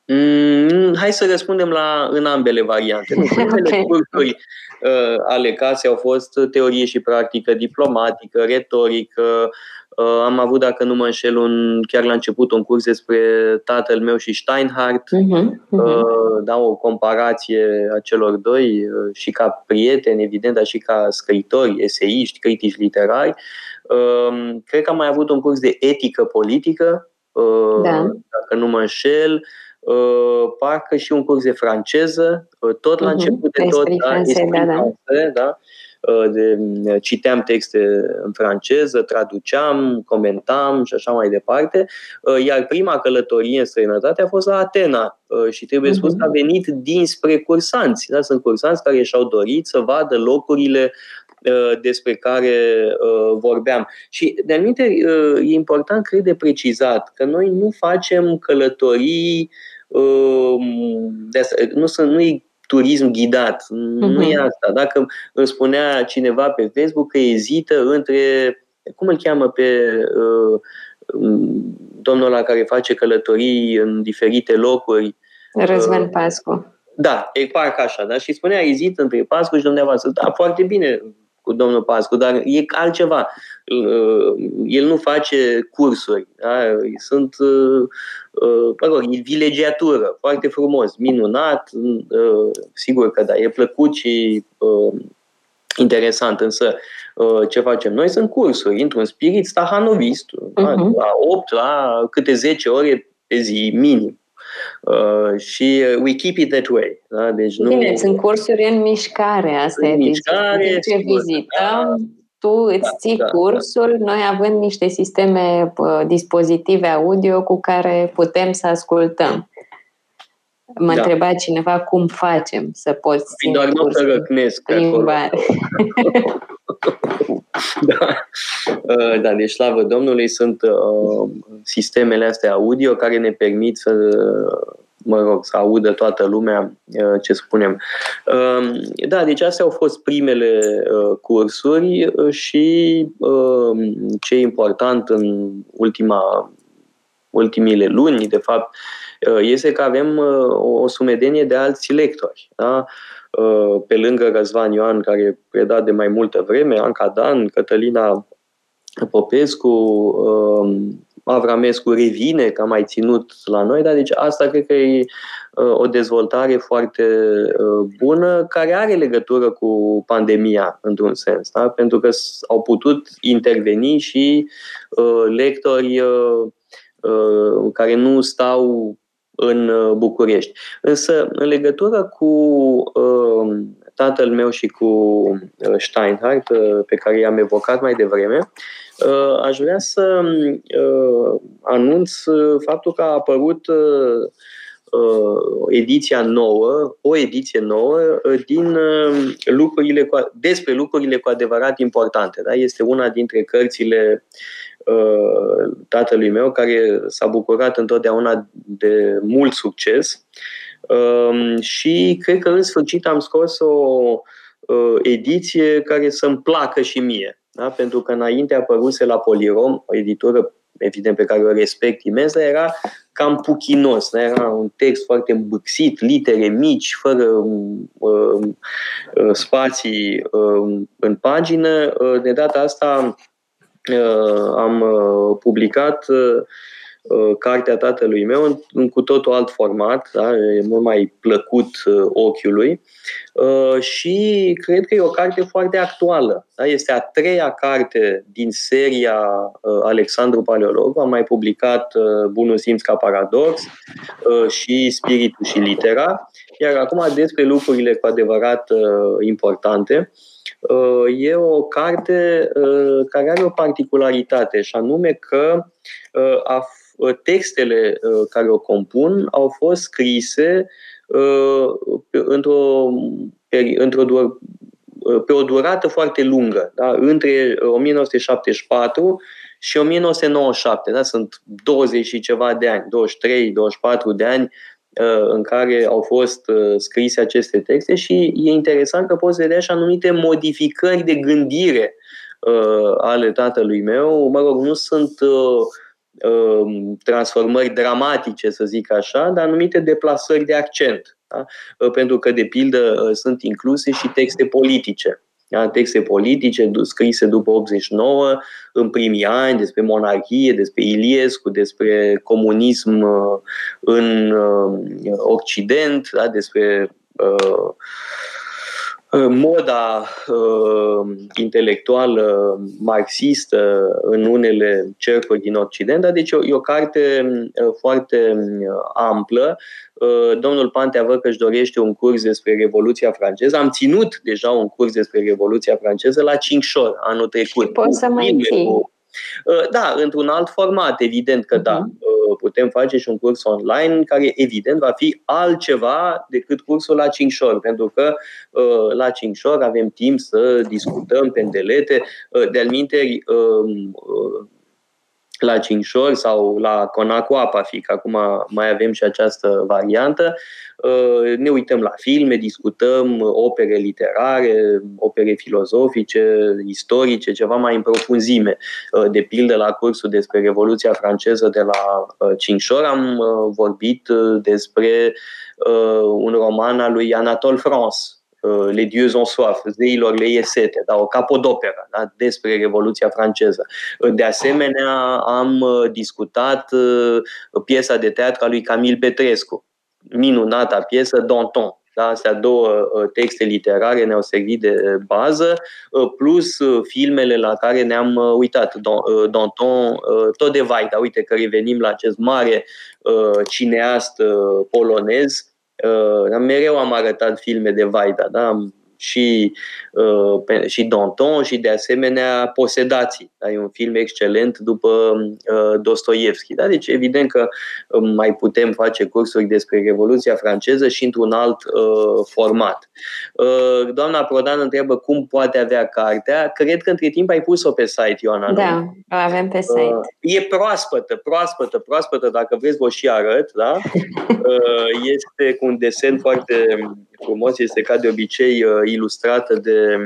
Mm, hai să răspundem la în ambele variante. Nu, <laughs> okay. cursuri uh, ale casei au fost teorie și practică diplomatică, retorică, Uh, am avut, dacă nu mă înșel, un, chiar la început un curs despre tatăl meu și Steinhardt, uh-huh, uh-huh. da, o comparație a celor doi uh, și ca prieteni, evident, dar și ca scriitori, eseiști, critici literari. Uh, cred că am mai avut un curs de etică politică, da. dacă nu mă înșel, parcă și un curs de franceză, tot la uh-huh. început de tot, da, da, da. da Uh, de, uh, citeam texte în franceză, traduceam, comentam și așa mai departe. Uh, iar prima călătorie în străinătate a fost la Atena și trebuie spus că a mhm. venit dinspre cursanți. Da? Sunt cursanți care și-au dorit să vadă locurile despre care vorbeam. Și, de anumite, e important, cred, de precizat că noi nu facem călătorii de asta, nu, sunt, nu e turism ghidat. Uh-huh. Nu e mhm. asta. Dacă îmi spunea cineva pe Facebook că ezită între, cum îl cheamă pe uh, domnul la care face călătorii în diferite locuri. Răzvan uh, Pascu. Da, e parcă așa, da? Și spunea, ezită între Pascu și dumneavoastră. Da, foarte bine, cu domnul Pascu, dar e altceva. El nu face cursuri. Da? Sunt, mă rog, e vilegiatură, foarte frumos, minunat, sigur că da, e plăcut și interesant, însă ce facem noi sunt cursuri, într-un spirit stahanovist, uh-huh. da? Mhm. la 8, la câte 10 ore pe zi, minim. Uh, și we keep it that way. Da? Deci nu... Bine, sunt cursuri în mișcare, asta în e. Mișcare, deci, ce vizităm, da, tu îți da, ții da, cursul, da. noi având niște sisteme, dispozitive audio cu care putem să ascultăm. Mă da. întreba cineva cum facem să poți ține Doar nu să răcnesc <laughs> da. Uh, da, deci slavă Domnului sunt uh, sistemele astea audio care ne permit să mă rog, să audă toată lumea uh, ce spunem. Uh, da, deci astea au fost primele uh, cursuri și ce e important în ultima, ultimile luni, de fapt, este că avem o sumedenie de alți lectori. Da? Pe lângă Răzvan Ioan, care preda de mai multă vreme, Anca Dan, Cătălina Popescu, Avramescu revine, că a mai ținut la noi, dar deci asta cred că e o dezvoltare foarte bună, care are legătură cu pandemia, într-un sens, da? pentru că au putut interveni și lectori care nu stau în București. Însă, în legătură cu tatăl meu și cu Steinhardt, pe care i-am evocat mai devreme, Uh, aș vrea să uh, anunț uh, faptul că a apărut ediția nouă, o ediție nouă din lucrurile cu, despre lucrurile cu adevărat importante. Da? Este una dintre cărțile tatălui meu care s-a bucurat întotdeauna de mult succes um, și cred că în sfârșit am scos o ediție care să-mi placă și mie. Da? Pentru că înainte apăruse la Polirom, o editură evident pe care o respect imens, dar era cam puchinos, da? era un text foarte îmbâxit, litere mici, fără uh, uh, spații uh, în pagină. Uh, de data asta uh, am uh, publicat uh, Uh, cartea tatălui meu în, în cu totul alt format, da? e mult mai plăcut uh, ochiului uh, și cred că e o carte foarte actuală. Da? Este a treia carte din seria Alexandru Paleologu, am mai publicat Bunul Simț ca Paradox și Spiritul și Litera, iar acum despre lucrurile cu adevărat importante. E o carte care are o particularitate și anume că a Uh, textele uh, care o compun au fost scrise uh, într-o, într-o pe o durată foarte lungă, da? între 1974 și 1997. Da? Sunt 20 și ceva de ani, 23-24 de ani în care au fost scrise aceste texte și e interesant că poți vedea și anumite modificări de gândire ale tatălui meu. Mă rog, nu sunt Um, transformări dramatice, să zic așa, dar anumite deplasări de accent. Da? Uh, pentru că, de pildă, uh, sunt incluse și texte politice. Da? Texte politice scrise după 89, în primii ani, despre monarhie, despre Iliescu, despre comunism uh, în Occident, da? despre uh, moda uh, intelectuală marxistă în unele cercuri din Occident, dar deci e o, e o carte uh, foarte uh, amplă. Uh, domnul Pantea văd că își dorește un curs despre Revoluția franceză. Am ținut deja un curs despre Revoluția franceză la Cincșor anul trecut. Poți să mai ții. Cu, uh, da, într-un alt format, evident că da. Uh-huh putem face și un curs online care, evident, va fi altceva decât cursul la Cincșor, pentru că uh, la Cincșor avem timp să discutăm pendelete. Uh, de-al minteri, um, uh, la Cincșor sau la Conacu Apafic, acum mai avem și această variantă, uh, ne uităm la filme, discutăm opere literare, opere filozofice, istorice, ceva mai în profunzime. Uh, de pildă, la cursul despre Revoluția franceză de la uh, Cincșor am vorbit despre un roman al lui Anatole France, Les Dieux ont soif, zeilor le e sete, da, o capodoperă da, despre Revoluția franceză. De asemenea, am discutat piesa de teatru a lui Camil Petrescu, minunata piesă Danton, da? Astea două uh, texte literare ne-au servit de bază, uh, plus uh, filmele la care ne-am uitat. Danton, tot de Vaida, uite că revenim la acest mare cineast polonez. Mereu am arătat filme de Vaida, da? Am și, uh, și Danton și de asemenea Posedații. Da? E un film excelent după uh, Dostoevski. Da? Deci evident că um, mai putem face cursuri despre Revoluția franceză și într-un alt uh, format. Uh, doamna Prodan întreabă cum poate avea cartea. Cred că între timp ai pus-o pe site, Ioana. Da, nu? o avem pe site. Uh, e proaspătă, proaspătă, proaspătă. Dacă vreți, vă și arăt. Da? <laughs> Uh, este cu un desen foarte frumos, este ca de obicei uh, ilustrată de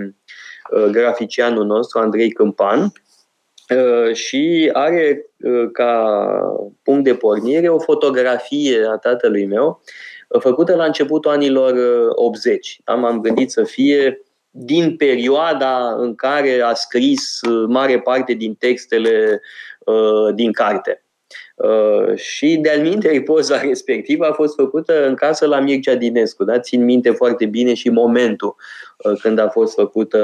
uh, graficianul nostru, Andrei Câmpan, uh, și are ca punct de pornire o fotografie a tatălui meu, făcută la începutul anilor 80. Am gândit să fie din perioada în care a scris mare parte din textele din carte. Uh, și de-al minte, poza <laughs> respectivă a fost făcută în casă la Mircea Dinescu. Da? Țin minte foarte bine și momentul uh, când a fost făcută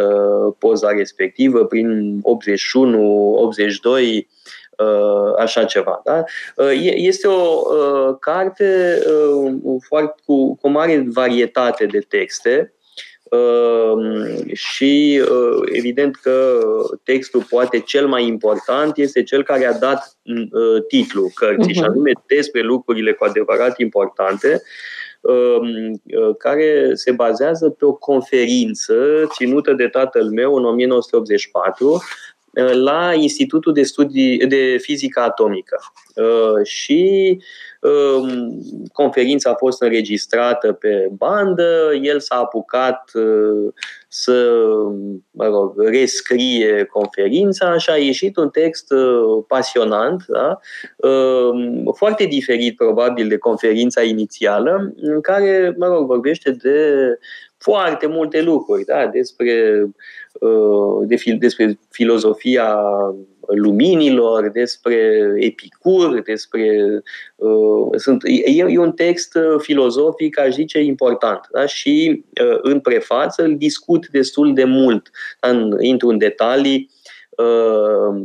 poza respectivă, prin 81, 82, uh, așa ceva. Da? Este o carte foarte, cu, cu mare varietate de texte, Ehm, și uh, evident că textul poate cel mai important este cel care a dat uh, titlul cărții, și mhm. anume despre lucrurile cu adevărat importante, ehm, uh, care se bazează pe o conferință ținută de tatăl meu în 1984 la Institutul de Studii de Fizică Atomică. Și Ehm, conferința a fost înregistrată pe bandă, el s-a apucat eh, să mă rog, rescrie conferința și a ieșit un text eh, pasionant, da? Ehm, foarte diferit probabil de conferința inițială, în care, mă rog, vorbește de foarte multe lucruri, da? despre, eh, de, despre filozofia luminilor, despre Epicur, despre. Uh, sunt, e, e un text uh, filozofic, aș zice, important. Da? Și uh, în prefață îl discut destul de mult. În, intru în detalii uh,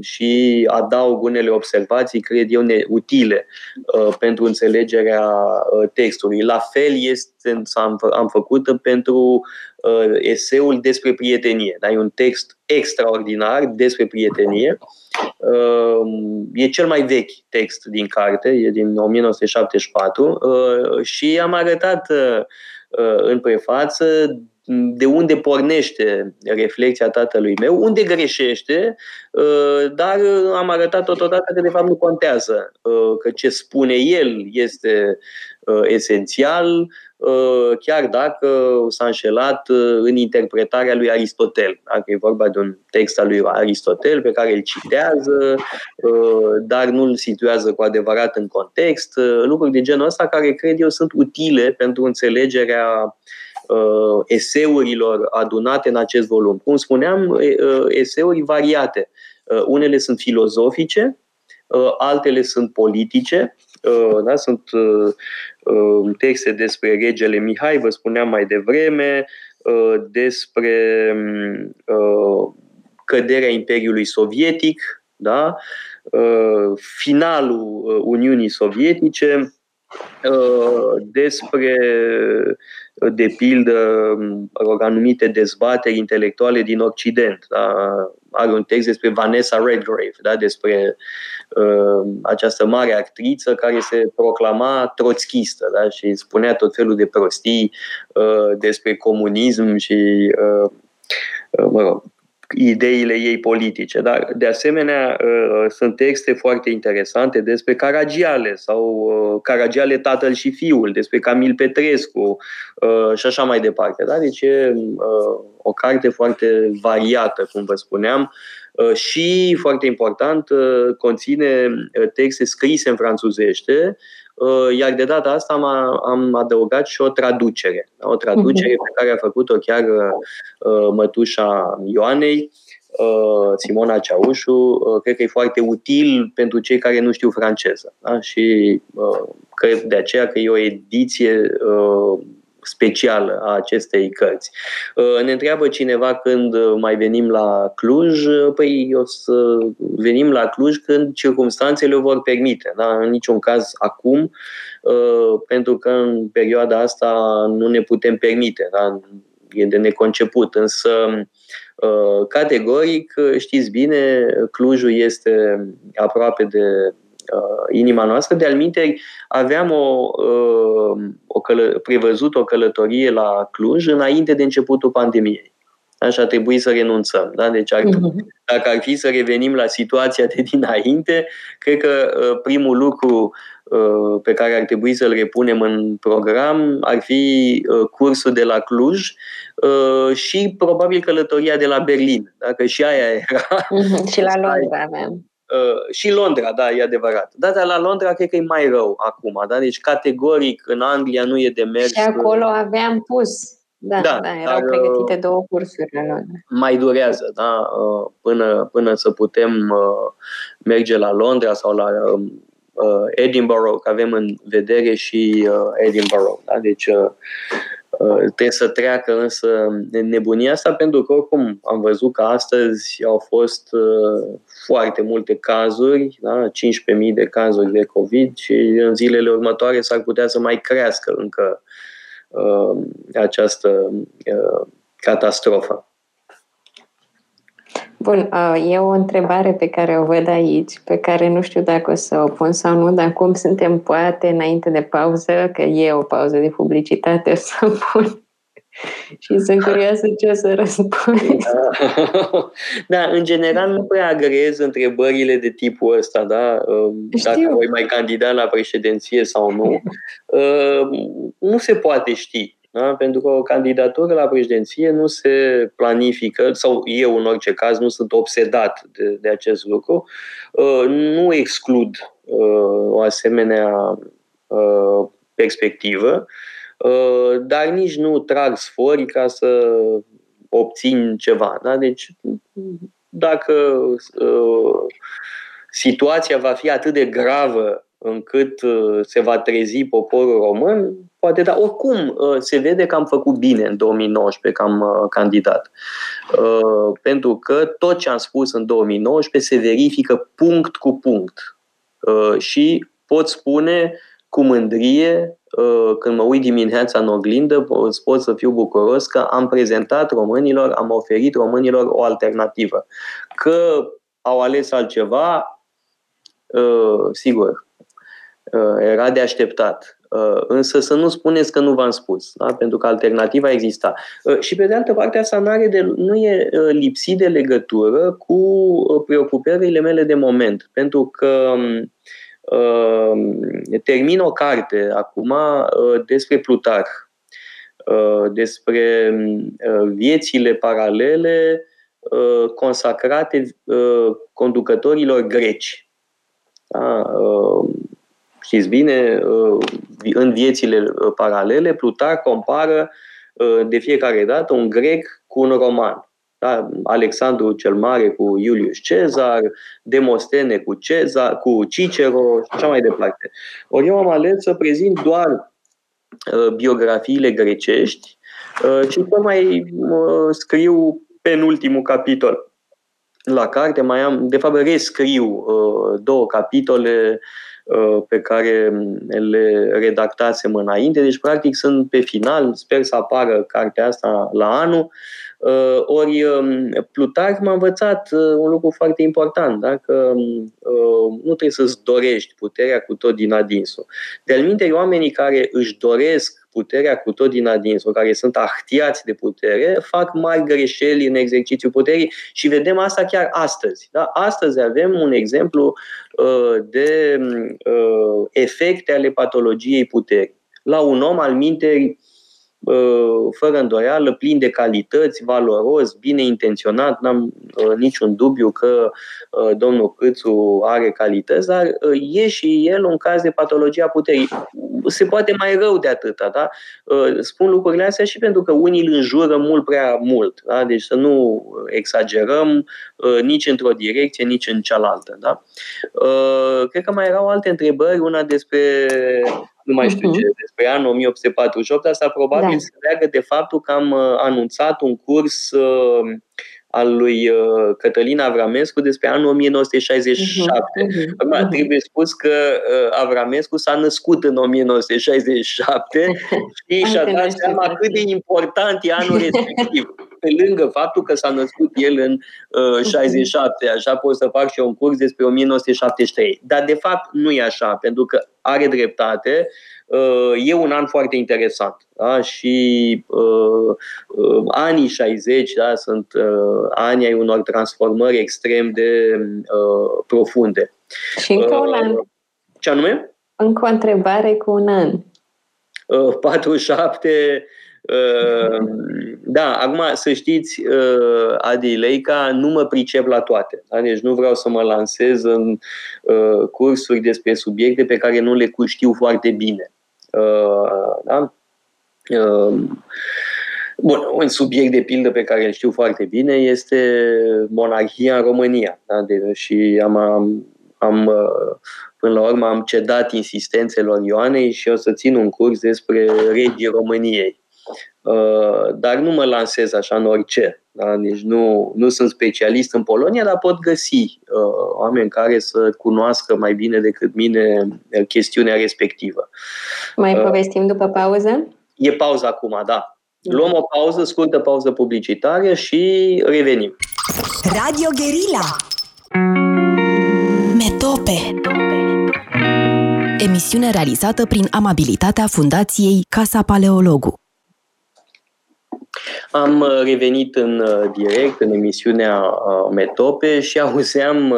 și adaug unele observații, cred eu, utile uh, pentru înțelegerea uh, textului. La fel este, am, am făcut pentru uh, eseul despre prietenie. Da? E un text extraordinar despre prietenie. Uh, e cel mai vechi text din carte, e din 1974 uh, și am arătat uh, uh, în prefață de unde pornește reflexia tatălui meu, unde greșește, uh, dar am arătat totodată că de fapt nu contează, uh, că ce spune el este esențial, Uh, chiar dacă s-a înșelat uh, în interpretarea lui Aristotel. Dacă e vorba de un text al lui Aristotel pe care îl citează, uh, dar nu îl situează cu adevărat în context, lucruri de genul ăsta care cred eu sunt utile pentru înțelegerea eseurilor adunate în acest volum. Cum spuneam, eseuri variate. Unele sunt filozofice, altele sunt politice, da? sunt Uh, texte despre regele Mihai, vă spuneam mai devreme, uh, despre uh, căderea Imperiului Sovietic, da? finalul Uniunii Sovietice, despre, de pildă, rog, anumite dezbateri intelectuale din Occident. Da? Are un text despre Vanessa Redgrave, da? despre uh, această mare actriță care se proclama trotschistă da? și spunea tot felul de prostii uh, despre comunism și uh, uh mă rog, ideile ei politice. Dar, de asemenea, uh, sunt texte foarte interesante despre Caragiale sau uh, Caragiale tatăl și fiul, despre Camil Petrescu uh, și așa mai departe. Da? Deci e o carte foarte variată, cum vă spuneam, și, foarte important, conține texte scrise în franțuzește, iar de data asta am, am adăugat și o traducere. O traducere uh-huh. pe care a făcut-o chiar mătușa Ioanei, Simona Ceaușu, cred că e foarte util pentru cei care nu știu franceză. Da? Și cred de aceea că e o ediție specială a acestei cărți. Uh, ne întreabă cineva când mai venim la Cluj, păi o să venim la Cluj când circumstanțele o vor permite, da? în niciun caz acum, uh, pentru că în perioada asta nu ne putem permite, da? e de neconceput, însă uh, categoric, știți bine, Clujul este aproape de uh, inima noastră. De alminte, aveam o, uh, o călă, prevăzut o călătorie la Cluj înainte de începutul pandemiei. Așa a trebuit să renunțăm. Da? Deci, ar, uh-huh. dacă ar fi să revenim la situația de dinainte, cred că uh, primul lucru uh, pe care ar trebui să-l repunem în program ar fi uh, cursul de la Cluj uh, și probabil călătoria de la Berlin, dacă și aia era. Uh-huh. Și la Londra avem. Uh, și Londra, da, e adevărat. Da, dar la Londra cred că e mai rău acum, da? Deci categoric în Anglia nu e de mers. Și acolo aveam pus. Da, da, da erau dar, uh, pregătite două cursuri la Londra. Mai durează, da, uh, până, până să putem merge la Londra sau la um, Edinburgh, că avem în vedere și Edinburgh. Da? Deci Uh, trebuie să treacă însă nebunia asta pentru că oricum am văzut că astăzi au fost uh, foarte multe cazuri, da? 15.000 de cazuri de COVID și în zilele următoare s-ar putea să mai crească încă uh, această uh, catastrofă. Bun, e o întrebare pe care o văd aici, pe care nu știu dacă o să o pun sau nu, dar cum suntem poate înainte de pauză, că e o pauză de publicitate, <laughs> o să o pun. Și sunt curioasă ce o să răspund. <laughs> Da, în general nu prea agrez întrebările de tipul ăsta, da? Dacă Știu. voi mai candida la președinție sau nu. Nu se poate ști. Da? Pentru că o candidatură la președinție nu se planifică, sau eu în orice caz nu sunt obsedat de, de acest lucru, uh, nu exclud uh, o asemenea uh, perspectivă, dar nici nu trag sfori ca să obțin ceva. Da? Deci, dacă situația va fi atât de gravă încât uh, se va trezi poporul român, poate, dar oricum uh, se vede că am făcut bine în 2019 că am uh, candidat. Pentru că tot ce am spus în 2019 se verifică punct cu punct. Și pot spune cu mândrie, când mă uit dimineața în oglindă, pot să fiu bucuros că am prezentat românilor, am oferit românilor o alternativă. Că au ales altceva, sigur, Uh, era de așteptat. Uh, însă să nu spuneți că nu v-am spus, da? pentru că alternativa exista. Uh, și pe de altă parte, asta nu, de, nu e lipsit de legătură cu preocupările mele de moment, pentru că um, termin o carte acum despre Plutarh, despre viețile paralele consacrate conducătorilor greci. Da? Știți bine, uh, în viețile uh, paralele, Plutar compară uh, de fiecare dată un grec cu un roman. Da? Alexandru cel Mare cu Iulius Cezar, Demostene cu, Cezar, cu Cicero și așa mai departe. Ori eu am ales să prezint doar biografiile grecești și mai scriu penultimul capitol la carte. Mai am, de fapt, rescriu două capitole Uh, pe care le redactasem înainte. Deci, practic, sunt pe final, sper să apară cartea asta la anul. Uh, ori um, Plutarh m-a învățat uh, un lucru foarte important, da? că um, nu trebuie să-ți dorești puterea cu tot din adinsul. De-al oamenii care își doresc puterea cu tot din adinsul, care sunt ahtiați de putere, fac mari greșeli în exercițiul puterii și vedem asta chiar astăzi. Da? Astăzi avem un exemplu uh, de uh, efecte ale patologiei puterii. La un om al minterii fără îndoială, plin de calități, valoros, bine intenționat, n-am niciun dubiu că domnul Câțu are calități, dar e și el un caz de patologie a puterii. Se poate mai rău de atâta, da? Spun lucrurile astea și pentru că unii îl înjură mult prea mult, da? Deci să nu exagerăm nici într-o direcție, nici în cealaltă, da? Cred că mai erau alte întrebări, una despre nu mai știu uh-huh. ce, despre anul 1848, asta probabil da. se leagă de faptul că am uh, anunțat un curs uh, al lui uh, Cătălin Avramescu despre anul 1967. Uh-huh, Acum, uh-huh. trebuie spus că uh, Avramescu s-a născut în 1967 și <laughs> și-a dat seama cât de important e anul respectiv. <laughs> Pe lângă faptul că s-a născut el în uh, 67, așa pot să fac și un curs despre 1973. Dar, de fapt, nu e așa, pentru că are dreptate. E un an foarte interesant. Da? Și uh, uh, anii 60 da, sunt uh, ani ai unor transformări extrem de uh, profunde. Și încă uh, un an. Ce anume? Încă o întrebare cu un an. Uh, 47 Uh, da, acum să știți, uh, Adi Leica, nu mă pricep la toate. Da? Deci nu vreau să mă lansez în uh, cursuri despre subiecte pe care nu le știu foarte bine. Da? Bun, un subiect de pildă pe care îl știu foarte bine este monarhia în România. Da? De, și am, am, am, până la urmă am cedat insistențelor Ioanei și o să țin un curs despre regii României. Uh, dar nu mă lansez așa în orice. Da? Deci nu, nu sunt specialist în Polonia, dar pot găsi uh, oameni care să cunoască mai bine decât mine uh, chestiunea respectivă. Mai uh, povestim după pauză? E pauză acum, da. Luăm o pauză, scurtă pauză publicitară și revenim. Radio Guerilla Metope Emisiune realizată prin amabilitatea Fundației Casa Paleologu. Am uh, revenit în uh, direct în emisiunea uh, Metope și <laughs> auzeam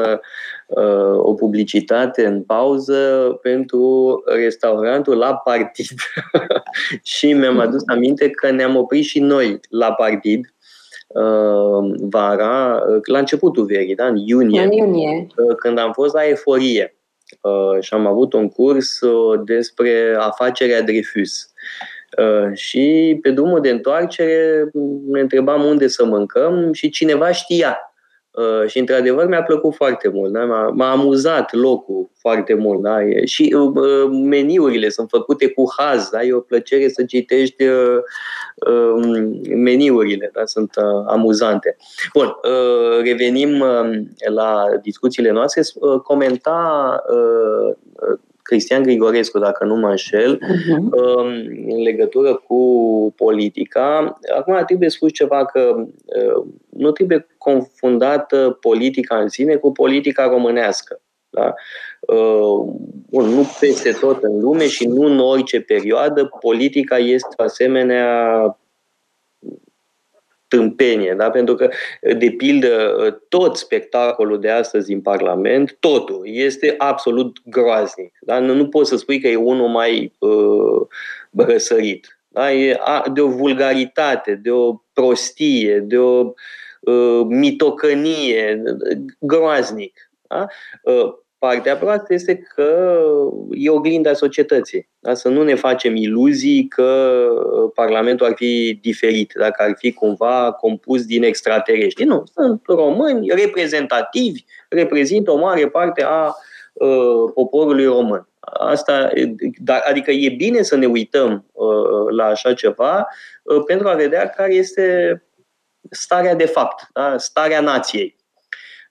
o publicitate în pauză pentru restaurantul la partid. <laughs> și mi-am adus aminte că ne-am oprit și noi la partid vara, la începutul verii, da? în iunie, în iunie. când am fost la Eforie și am avut un curs despre afacerea Dreyfus. Uh, și pe drumul de întoarcere ne întrebam unde să mâncăm și cineva știa. Uh, și într-adevăr mi-a plăcut foarte mult, da? m-a, m-a amuzat locul foarte mult. Da? Și uh, meniurile sunt făcute cu haz, da? e o plăcere să citești um, meniurile, da? sunt amuzante. Bun, revenim la discuțiile noastre. Comenta Cristian Grigorescu, dacă nu mă înșel, uh-huh. în legătură cu politica. Acum trebuie spus ceva că uh, nu trebuie confundată politica în sine cu politica românească. Da? Uh, nu peste tot în lume și nu în orice perioadă politica este asemenea tâmpenie, da? pentru că, de pildă, tot spectacolul de astăzi în Parlament, totul, este absolut groaznic. Da? Nu, nu poți să spui că e unul mai uh, răsărit. Da? E de o vulgaritate, de o prostie, de o uh, mitocănie, groaznic. Da? Uh, Partea proastă este că e oglinda societății. Da? Să nu ne facem iluzii că uh, Parlamentul ar fi diferit, dacă ar fi cumva compus din extraterestri. Nu, sunt români reprezentativi, reprezintă o mare parte a uh, poporului român. Asta, adică e bine să ne uităm uh, la așa ceva uh, pentru a vedea care este starea de fapt, da? starea nației.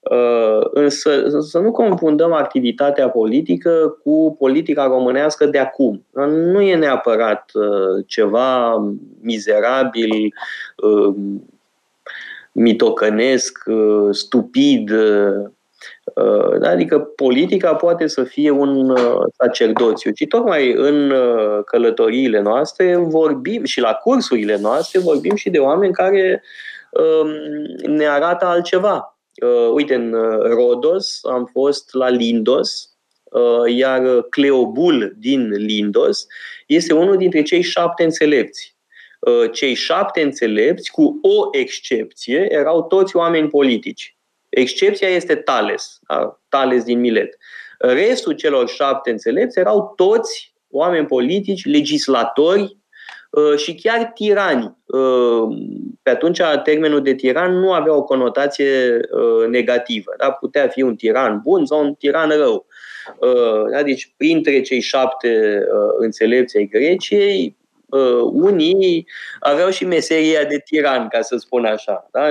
Uh, însă să nu confundăm activitatea politică cu politica românească de acum. Nu e neapărat uh, ceva mizerabil, uh, mitocănesc, stupid. Adică politica poate să fie un sacerdoțiu. Și tocmai în călătoriile noastre vorbim și la cursurile noastre vorbim și de oameni care ne arată altceva Uh, uite, în uh, Rodos am fost la Lindos, uh, iar Cleobul din Lindos este unul dintre cei șapte înțelepți. cei șapte înțelepți, cu o excepție, erau toți oameni politici. Excepția este Tales, Tales din Milet. Restul celor șapte înțelepți erau toți oameni politici, legislatori uh, și chiar tirani. Uh, pe atunci, termenul de tiran nu avea o conotație uh, negativă. Da? Putea fi un tiran bun sau un tiran rău. Da? Deci, printre cei șapte înțelepți ai Greciei, unii aveau și meseria de tiran, ca să spun așa. Da?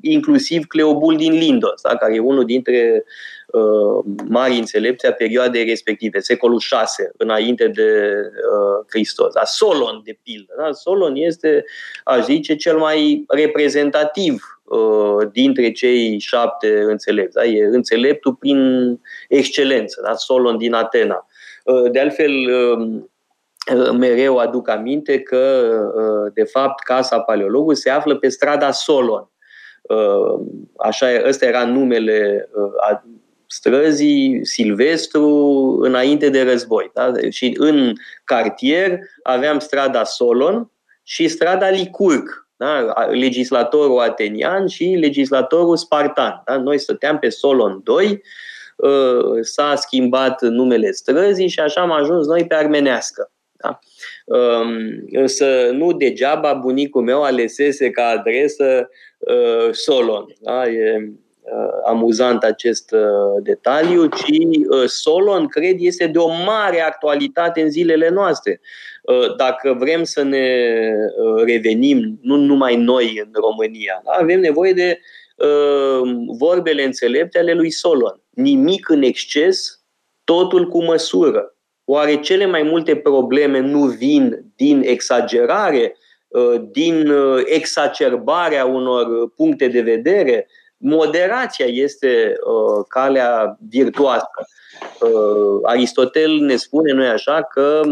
Inclusiv Cleobul din Lindos, da? care e unul dintre Uh, mari înțelepți a perioadei respective, secolul 6, înainte de uh, Hristos. Dar Solon, de pildă. Da? Solon este, aș zice, cel mai reprezentativ uh, dintre cei șapte înțelepți. Da? E înțeleptul prin excelență, da? Solon din Atena. Uh, de altfel, uh, mereu aduc aminte că, uh, de fapt, casa paleologului se află pe strada Solon. Uh, așa, ăsta era numele străzii Silvestru înainte de război. Da? Și în cartier aveam strada Solon și strada Licurg, da? legislatorul atenian și legislatorul spartan. Da? Noi stăteam pe Solon 2, uh, s-a schimbat numele străzii și așa am ajuns noi pe armenească. Da? Um, însă nu degeaba bunicul meu alesese ca adresă uh, Solon. Da? E, uh, amuzant acest uh, detaliu, ci uh, Solon, cred, este de o mare actualitate în zilele noastre. Uh, dacă vrem să ne uh, revenim, nu numai noi în România, da? avem nevoie de uh, vorbele înțelepte ale lui Solon. Nimic în exces, totul cu măsură. Oare cele mai multe probleme nu vin din exagerare, uh, din uh, exacerbarea unor puncte de vedere, moderația este uh, calea virtuoasă. Uh, Aristotel ne spune, noi așa, că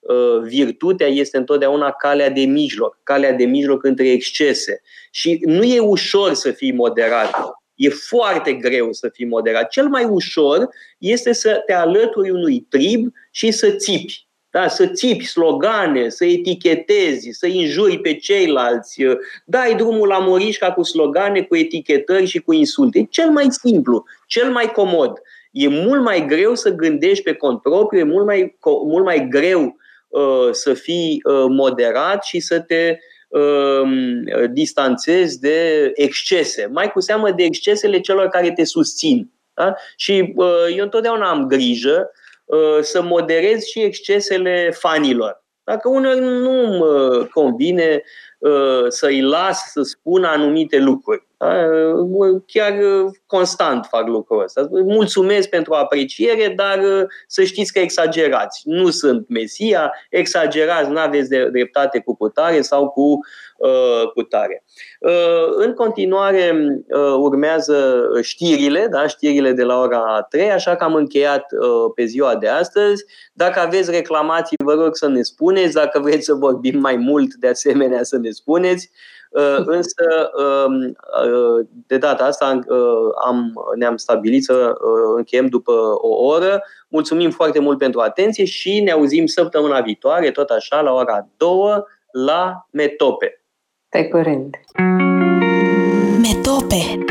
uh, virtutea este întotdeauna calea de mijloc, calea de mijloc între excese. Și nu e ușor să fii moderat. E foarte greu să fii moderat. Cel mai ușor este să te alături unui trib și să țipi da? să țipi slogane, să etichetezi, să injuri pe ceilalți, dai drumul la morișca cu slogane, cu etichetări și cu insulte. E cel mai simplu, cel mai comod. E mult mai greu să gândești pe cont propriu, e mult mai, mult mai greu uh, să fii uh, moderat și să te uh, distanțezi de excese, mai cu seamă de excesele celor care te susțin. Da? Și uh, eu întotdeauna am grijă Uh, să moderez și excesele fanilor. Dacă uneori nu mă convine uh, să-i las să spună anumite lucruri. Chiar uh, constant fac lucrul ăsta. Mulțumesc pentru apreciere, dar uh, să știți că exagerați. Nu sunt Mesia, exagerați, nu aveți dreptate cu putare sau cu uh, putare. Uh, în continuare uh, urmează știrile, da? știrile de la ora 3, așa că am încheiat uh, pe ziua de astăzi. Dacă aveți reclamații, vă rog să ne spuneți. Dacă vreți să vorbim mai mult, de asemenea să ne spuneți. Uh, însă, um, uh, de data asta uh, am, ne-am stabilit să încheiem după o oră. Mulțumim foarte mult pentru atenție și ne auzim săptămâna viitoare, tot așa, la ora 2, la Metope. Pe curând! Metope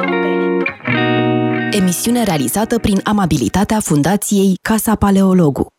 Emisiune realizată prin amabilitatea Fundației Casa Paleologu.